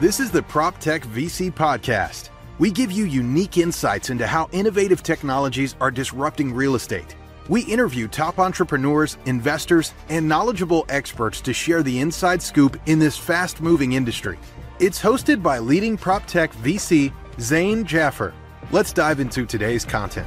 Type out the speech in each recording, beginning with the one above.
This is the PropTech VC Podcast. We give you unique insights into how innovative technologies are disrupting real estate. We interview top entrepreneurs, investors, and knowledgeable experts to share the inside scoop in this fast moving industry. It's hosted by leading PropTech VC Zain Jaffer. Let's dive into today's content.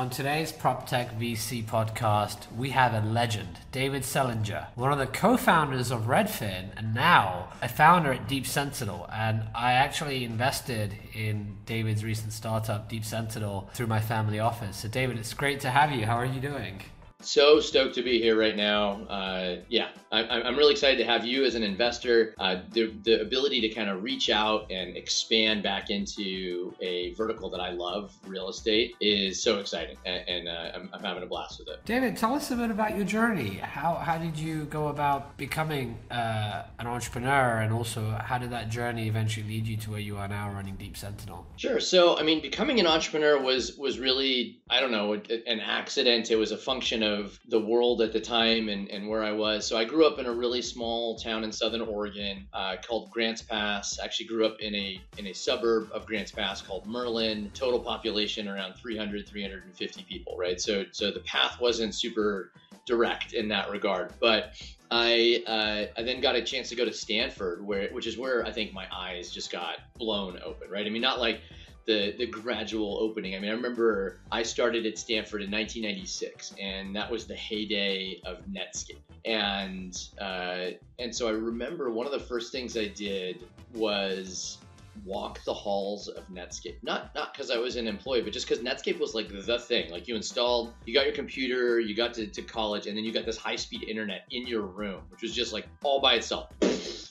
On today's PropTech VC podcast, we have a legend, David Selinger, one of the co founders of Redfin and now a founder at Deep Sentinel. And I actually invested in David's recent startup, Deep Sentinel, through my family office. So, David, it's great to have you. How are you doing? So stoked to be here right now. Uh, yeah, I, I'm really excited to have you as an investor. Uh, the, the ability to kind of reach out and expand back into a vertical that I love, real estate, is so exciting, and, and uh, I'm, I'm, having a blast with it. David, tell us a bit about your journey. How how did you go about becoming uh, an entrepreneur, and also how did that journey eventually lead you to where you are now, running Deep Sentinel? Sure. So, I mean, becoming an entrepreneur was was really I don't know an accident. It was a function of of the world at the time and, and where I was. So I grew up in a really small town in southern Oregon uh, called Grants Pass. I actually grew up in a in a suburb of Grants Pass called Merlin. Total population around 300 350 people, right? So so the path wasn't super direct in that regard, but I uh, I then got a chance to go to Stanford, where which is where I think my eyes just got blown open, right? I mean, not like the the gradual opening. I mean, I remember I started at Stanford in 1996, and that was the heyday of Netscape. And uh, and so I remember one of the first things I did was walk the halls of Netscape. Not not because I was an employee, but just because Netscape was like the thing. Like you installed, you got your computer, you got to, to college, and then you got this high speed internet in your room, which was just like all by itself.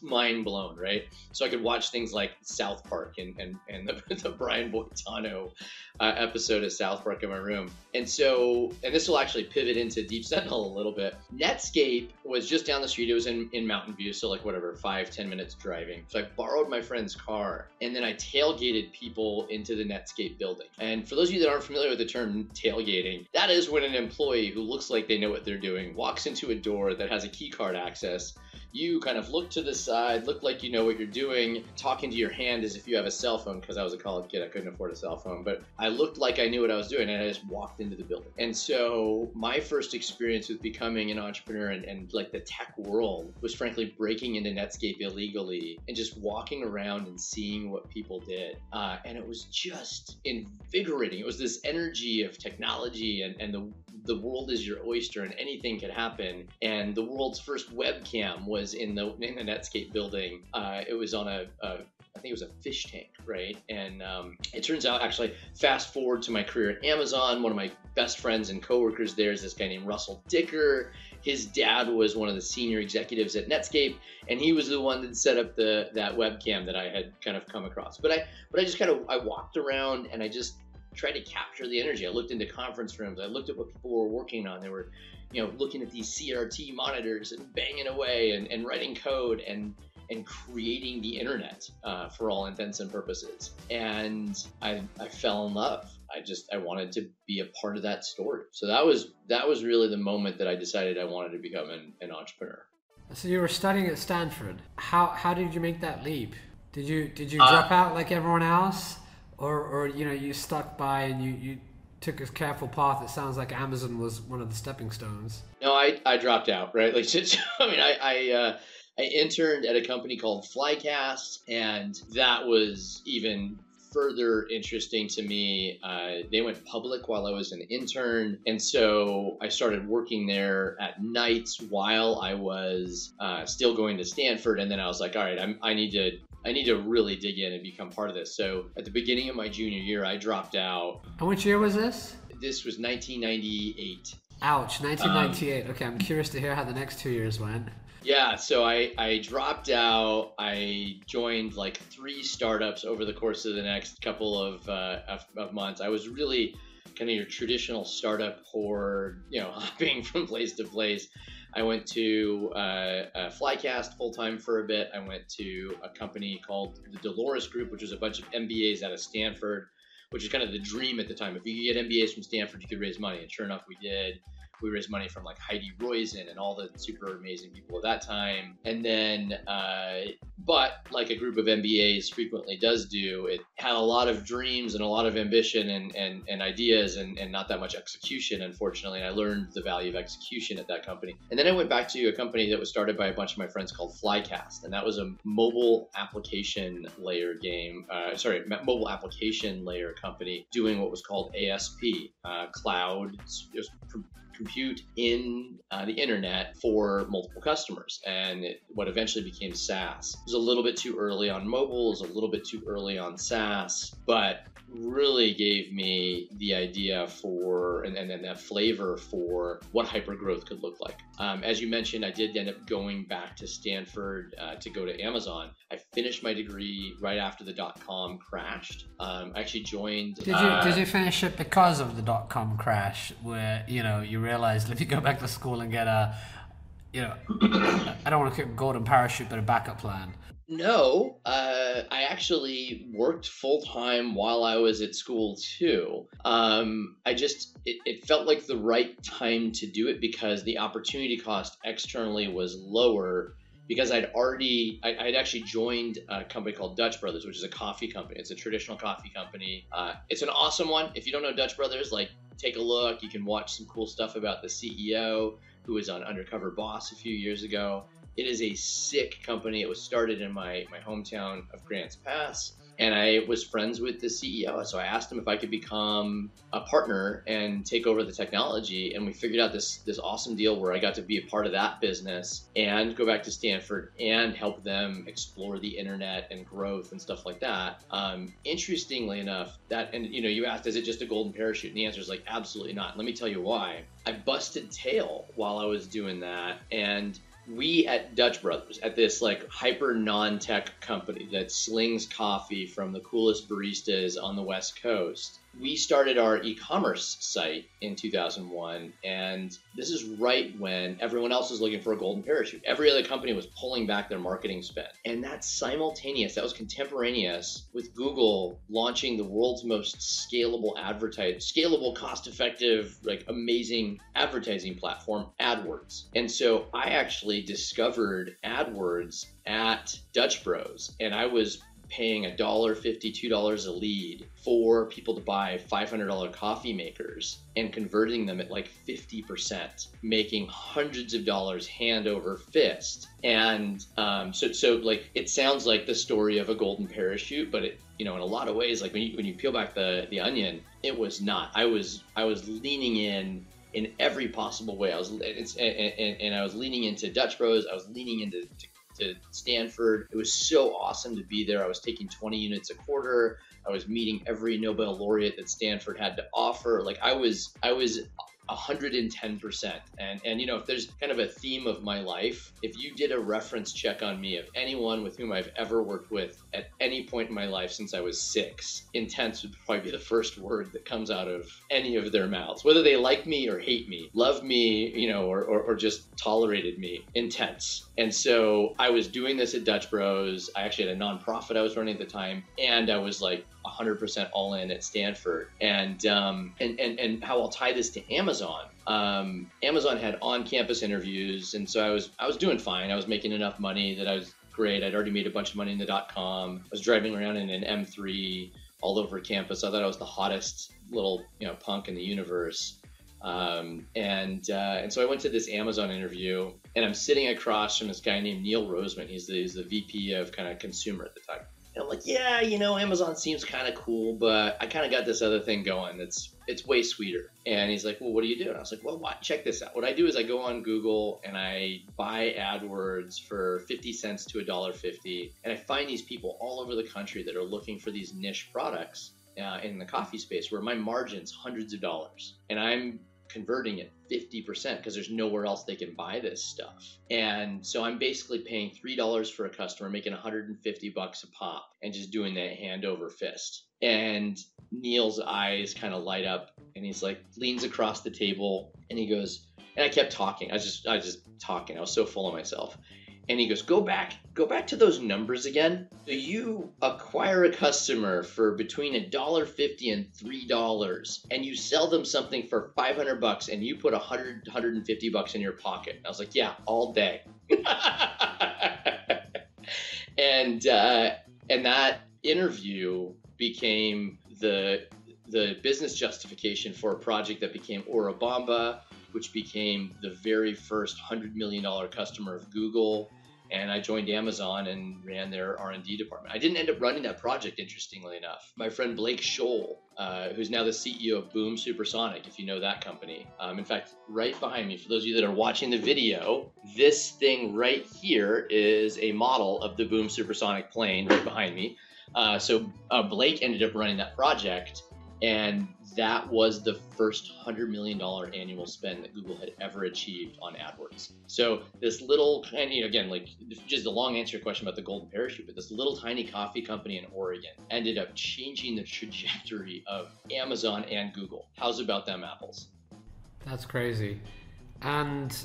Mind blown, right? So I could watch things like South Park and and, and the, the Brian Boitano uh, episode of South Park in my room. And so, and this will actually pivot into Deep Sentinel a little bit. Netscape was just down the street. It was in, in Mountain View, so like whatever, five ten minutes driving. So I borrowed my friend's car and then I tailgated people into the Netscape building. And for those of you that aren't familiar with the term tailgating, that is when an employee who looks like they know what they're doing walks into a door that has a key card access you kind of look to the side, look like you know what you're doing, talking to your hand as if you have a cell phone. Because I was a college kid, I couldn't afford a cell phone, but I looked like I knew what I was doing, and I just walked into the building. And so my first experience with becoming an entrepreneur and, and like the tech world was frankly breaking into Netscape illegally and just walking around and seeing what people did. Uh, and it was just invigorating. It was this energy of technology and, and the the world is your oyster and anything could happen. And the world's first webcam was in the in the Netscape building. Uh, it was on a, a I think it was a fish tank, right? And um, it turns out, actually, fast forward to my career at Amazon, one of my best friends and coworkers there is this guy named Russell Dicker. His dad was one of the senior executives at Netscape, and he was the one that set up the that webcam that I had kind of come across. But I, but I just kind of I walked around and I just tried to capture the energy. I looked into conference rooms. I looked at what people were working on. They were, you know, looking at these CRT monitors and banging away and, and writing code and and creating the internet uh, for all intents and purposes. And I, I fell in love. I just I wanted to be a part of that story. So that was that was really the moment that I decided I wanted to become an, an entrepreneur. So you were studying at Stanford. How how did you make that leap? Did you did you uh, drop out like everyone else? Or or you know you stuck by and you you took a careful path. It sounds like Amazon was one of the stepping stones. No, I I dropped out. Right, like I mean, I I. Uh, I interned at a company called Flycast, and that was even further interesting to me. Uh, they went public while I was an intern, and so I started working there at nights while I was uh, still going to Stanford. And then I was like, all right, I need to I need to really dig in and become part of this. So at the beginning of my junior year, I dropped out. And which year was this? This was 1998. Ouch, 1998. Um, okay, I'm curious to hear how the next two years went. Yeah, so I, I dropped out. I joined like three startups over the course of the next couple of, uh, of, of months. I was really kind of your traditional startup whore, you know, hopping from place to place. I went to uh, Flycast full time for a bit. I went to a company called the Dolores Group, which was a bunch of MBAs out of Stanford, which is kind of the dream at the time. If you could get MBAs from Stanford, you could raise money. And sure enough, we did. We raised money from like Heidi Roizen and all the super amazing people at that time. And then uh, but like a group of MBAs frequently does do, it had a lot of dreams and a lot of ambition and, and, and ideas and, and not that much execution, unfortunately. And I learned the value of execution at that company. And then I went back to a company that was started by a bunch of my friends called Flycast. And that was a mobile application layer game, uh, sorry, mobile application layer company doing what was called ASP, uh, cloud. Compute in uh, the internet for multiple customers and it, what eventually became SaaS. Was a little bit too early on mobile, was a little bit too early on SaaS, but really gave me the idea for and, and, and that flavor for what hyper growth could look like. Um, as you mentioned, I did end up going back to Stanford uh, to go to Amazon. I finished my degree right after the dot com crashed. Um, I actually joined. Did you uh, did you finish it because of the dot com crash, where you know you realized if you go back to school and get a you know, I don't want to keep golden parachute, but a backup plan. No, uh, I actually worked full time while I was at school too. Um, I just it, it, felt like the right time to do it because the opportunity cost externally was lower because I'd already I, would actually joined a company called Dutch Brothers, which is a coffee company. It's a traditional coffee company. Uh, it's an awesome one. If you don't know Dutch Brothers, like take a look. You can watch some cool stuff about the CEO who was on Undercover Boss a few years ago. It is a sick company. It was started in my, my hometown of Grants Pass. And I was friends with the CEO. So I asked him if I could become a partner and take over the technology. And we figured out this, this awesome deal where I got to be a part of that business and go back to Stanford and help them explore the internet and growth and stuff like that. Um, interestingly enough, that, and you know, you asked, is it just a golden parachute? And the answer is like, absolutely not. Let me tell you why. I busted tail while I was doing that. And we at Dutch Brothers, at this like hyper non tech company that slings coffee from the coolest baristas on the West Coast, we started our e-commerce site in 2001 and this is right when everyone else was looking for a golden parachute. Every other company was pulling back their marketing spend. And that's simultaneous that was contemporaneous with google launching the world's most scalable advertise scalable cost effective like amazing advertising platform adwords. And so i actually discovered adwords at dutch bros and i was paying a dollar fifty, two dollars a lead for people to buy five hundred dollar coffee makers and converting them at like fifty percent, making hundreds of dollars hand over fist. And um, so, so like it sounds like the story of a golden parachute, but it, you know, in a lot of ways, like when you when you peel back the the onion, it was not. I was I was leaning in in every possible way. I was and, and, and I was leaning into Dutch Bros. I was leaning into to Stanford. It was so awesome to be there. I was taking 20 units a quarter. I was meeting every Nobel laureate that Stanford had to offer. Like I was, I was 110%. And and you know, if there's kind of a theme of my life, if you did a reference check on me of anyone with whom I've ever worked with at any point in my life since I was 6, intense would probably be the first word that comes out of any of their mouths. Whether they like me or hate me, love me, you know, or or, or just tolerated me, intense. And so I was doing this at Dutch Bros. I actually had a nonprofit I was running at the time, and I was like 100% all in at Stanford. And, um, and, and, and how I'll tie this to Amazon. Um, Amazon had on-campus interviews, and so I was I was doing fine. I was making enough money that I was great. I'd already made a bunch of money in the dot com. I was driving around in an M3 all over campus. I thought I was the hottest little you know punk in the universe. Um, and uh, and so I went to this Amazon interview, and I'm sitting across from this guy named Neil Roseman. He's the, he's the VP of kind of consumer at the time. I'm like, yeah, you know, Amazon seems kind of cool, but I kind of got this other thing going that's it's way sweeter. And he's like, well, what do you do? And I was like, well, what? check this out. What I do is I go on Google and I buy AdWords for 50 cents to a dollar 50, and I find these people all over the country that are looking for these niche products. Uh, in the coffee space where my margin's hundreds of dollars and I'm converting at 50% because there's nowhere else they can buy this stuff. And so I'm basically paying $3 for a customer, making 150 bucks a pop and just doing that hand over fist. And Neil's eyes kind of light up and he's like leans across the table and he goes, and I kept talking. I was just I was just talking. I was so full of myself and he goes, "Go back, go back to those numbers again. So you acquire a customer for between a dollar fifty and three dollars, and you sell them something for five hundred bucks, and you put a hundred, hundred and fifty bucks in your pocket." I was like, "Yeah, all day." and and uh, and that interview became the the business justification for a project that became Orabamba, which became the very first hundred million dollar customer of Google. And I joined Amazon and ran their R&D department. I didn't end up running that project, interestingly enough. My friend Blake Scholl, uh, who's now the CEO of Boom Supersonic, if you know that company. Um, in fact, right behind me, for those of you that are watching the video, this thing right here is a model of the Boom Supersonic plane right behind me. Uh, so uh, Blake ended up running that project and that was the first $100 million annual spend that Google had ever achieved on AdWords. So this little, and again, like just a long answer to your question about the golden parachute, but this little tiny coffee company in Oregon ended up changing the trajectory of Amazon and Google. How's it about them apples? That's crazy. And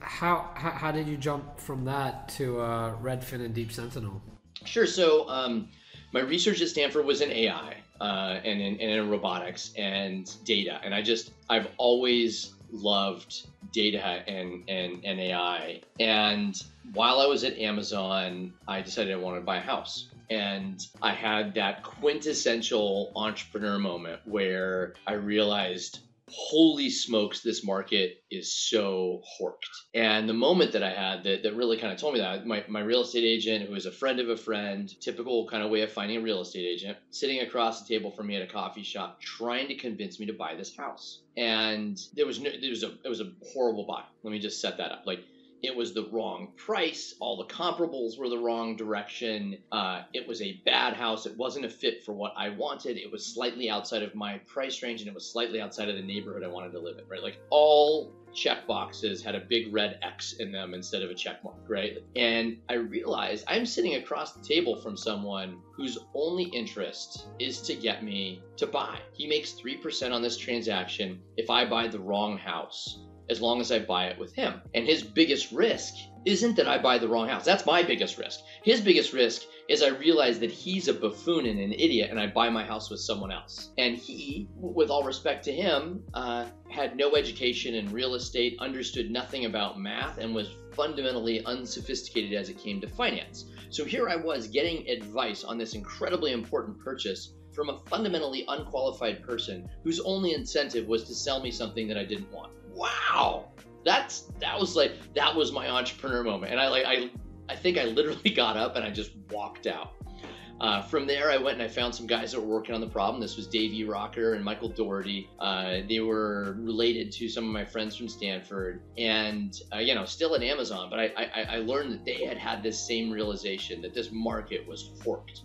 how, how, how did you jump from that to uh, Redfin and Deep Sentinel? Sure. So um, my research at Stanford was in AI uh, and, in, and in robotics and data. And I just, I've always loved data and, and, and AI. And while I was at Amazon, I decided I wanted to buy a house. And I had that quintessential entrepreneur moment where I realized holy smokes, this market is so horked. And the moment that I had that, that really kind of told me that, my, my real estate agent, who was a friend of a friend, typical kind of way of finding a real estate agent, sitting across the table from me at a coffee shop, trying to convince me to buy this house. And there was no, there was a, it was a horrible buy. Let me just set that up. Like it was the wrong price. All the comparables were the wrong direction. Uh, it was a bad house. It wasn't a fit for what I wanted. It was slightly outside of my price range and it was slightly outside of the neighborhood I wanted to live in, right? Like all check boxes had a big red X in them instead of a check mark, right? And I realized I'm sitting across the table from someone whose only interest is to get me to buy. He makes 3% on this transaction if I buy the wrong house as long as I buy it with him. And his biggest risk isn't that I buy the wrong house. That's my biggest risk. His biggest risk is I realize that he's a buffoon and an idiot and I buy my house with someone else. And he, with all respect to him, uh, had no education in real estate, understood nothing about math, and was fundamentally unsophisticated as it came to finance. So here I was getting advice on this incredibly important purchase from a fundamentally unqualified person whose only incentive was to sell me something that I didn't want wow, that's that was like that was my entrepreneur moment, and I like I I think I literally got up and I just walked out. Uh, from there, I went and I found some guys that were working on the problem. This was Dave E. Rocker and Michael Dougherty. Uh, they were related to some of my friends from Stanford, and uh, you know, still at Amazon. But I, I, I learned that they had had this same realization that this market was forked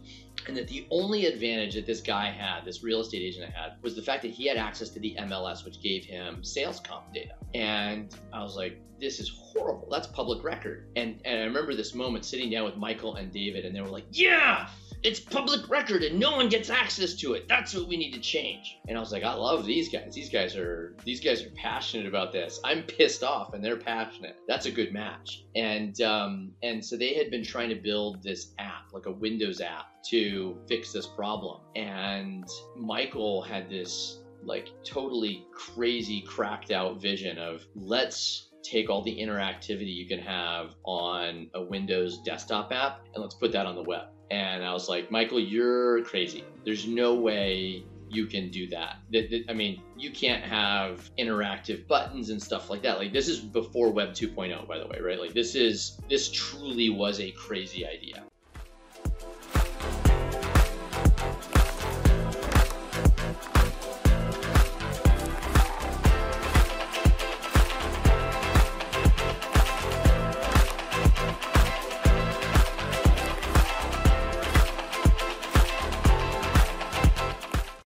and that the only advantage that this guy had, this real estate agent I had, was the fact that he had access to the MLS, which gave him sales comp data. And I was like, this is horrible. That's public record. And and I remember this moment sitting down with Michael and David, and they were like, yeah, it's public record and no one gets access to it. That's what we need to change. And I was like, I love these guys. These guys are these guys are passionate about this. I'm pissed off and they're passionate. That's a good match. And um, and so they had been trying to build this app, like a Windows app, to fix this problem. And Michael had this like totally crazy cracked out vision of let's take all the interactivity you can have on a Windows desktop app and let's put that on the web. And I was like, Michael, you're crazy. There's no way you can do that. I mean, you can't have interactive buttons and stuff like that. Like this is before Web 2.0, by the way, right? Like this is this truly was a crazy idea.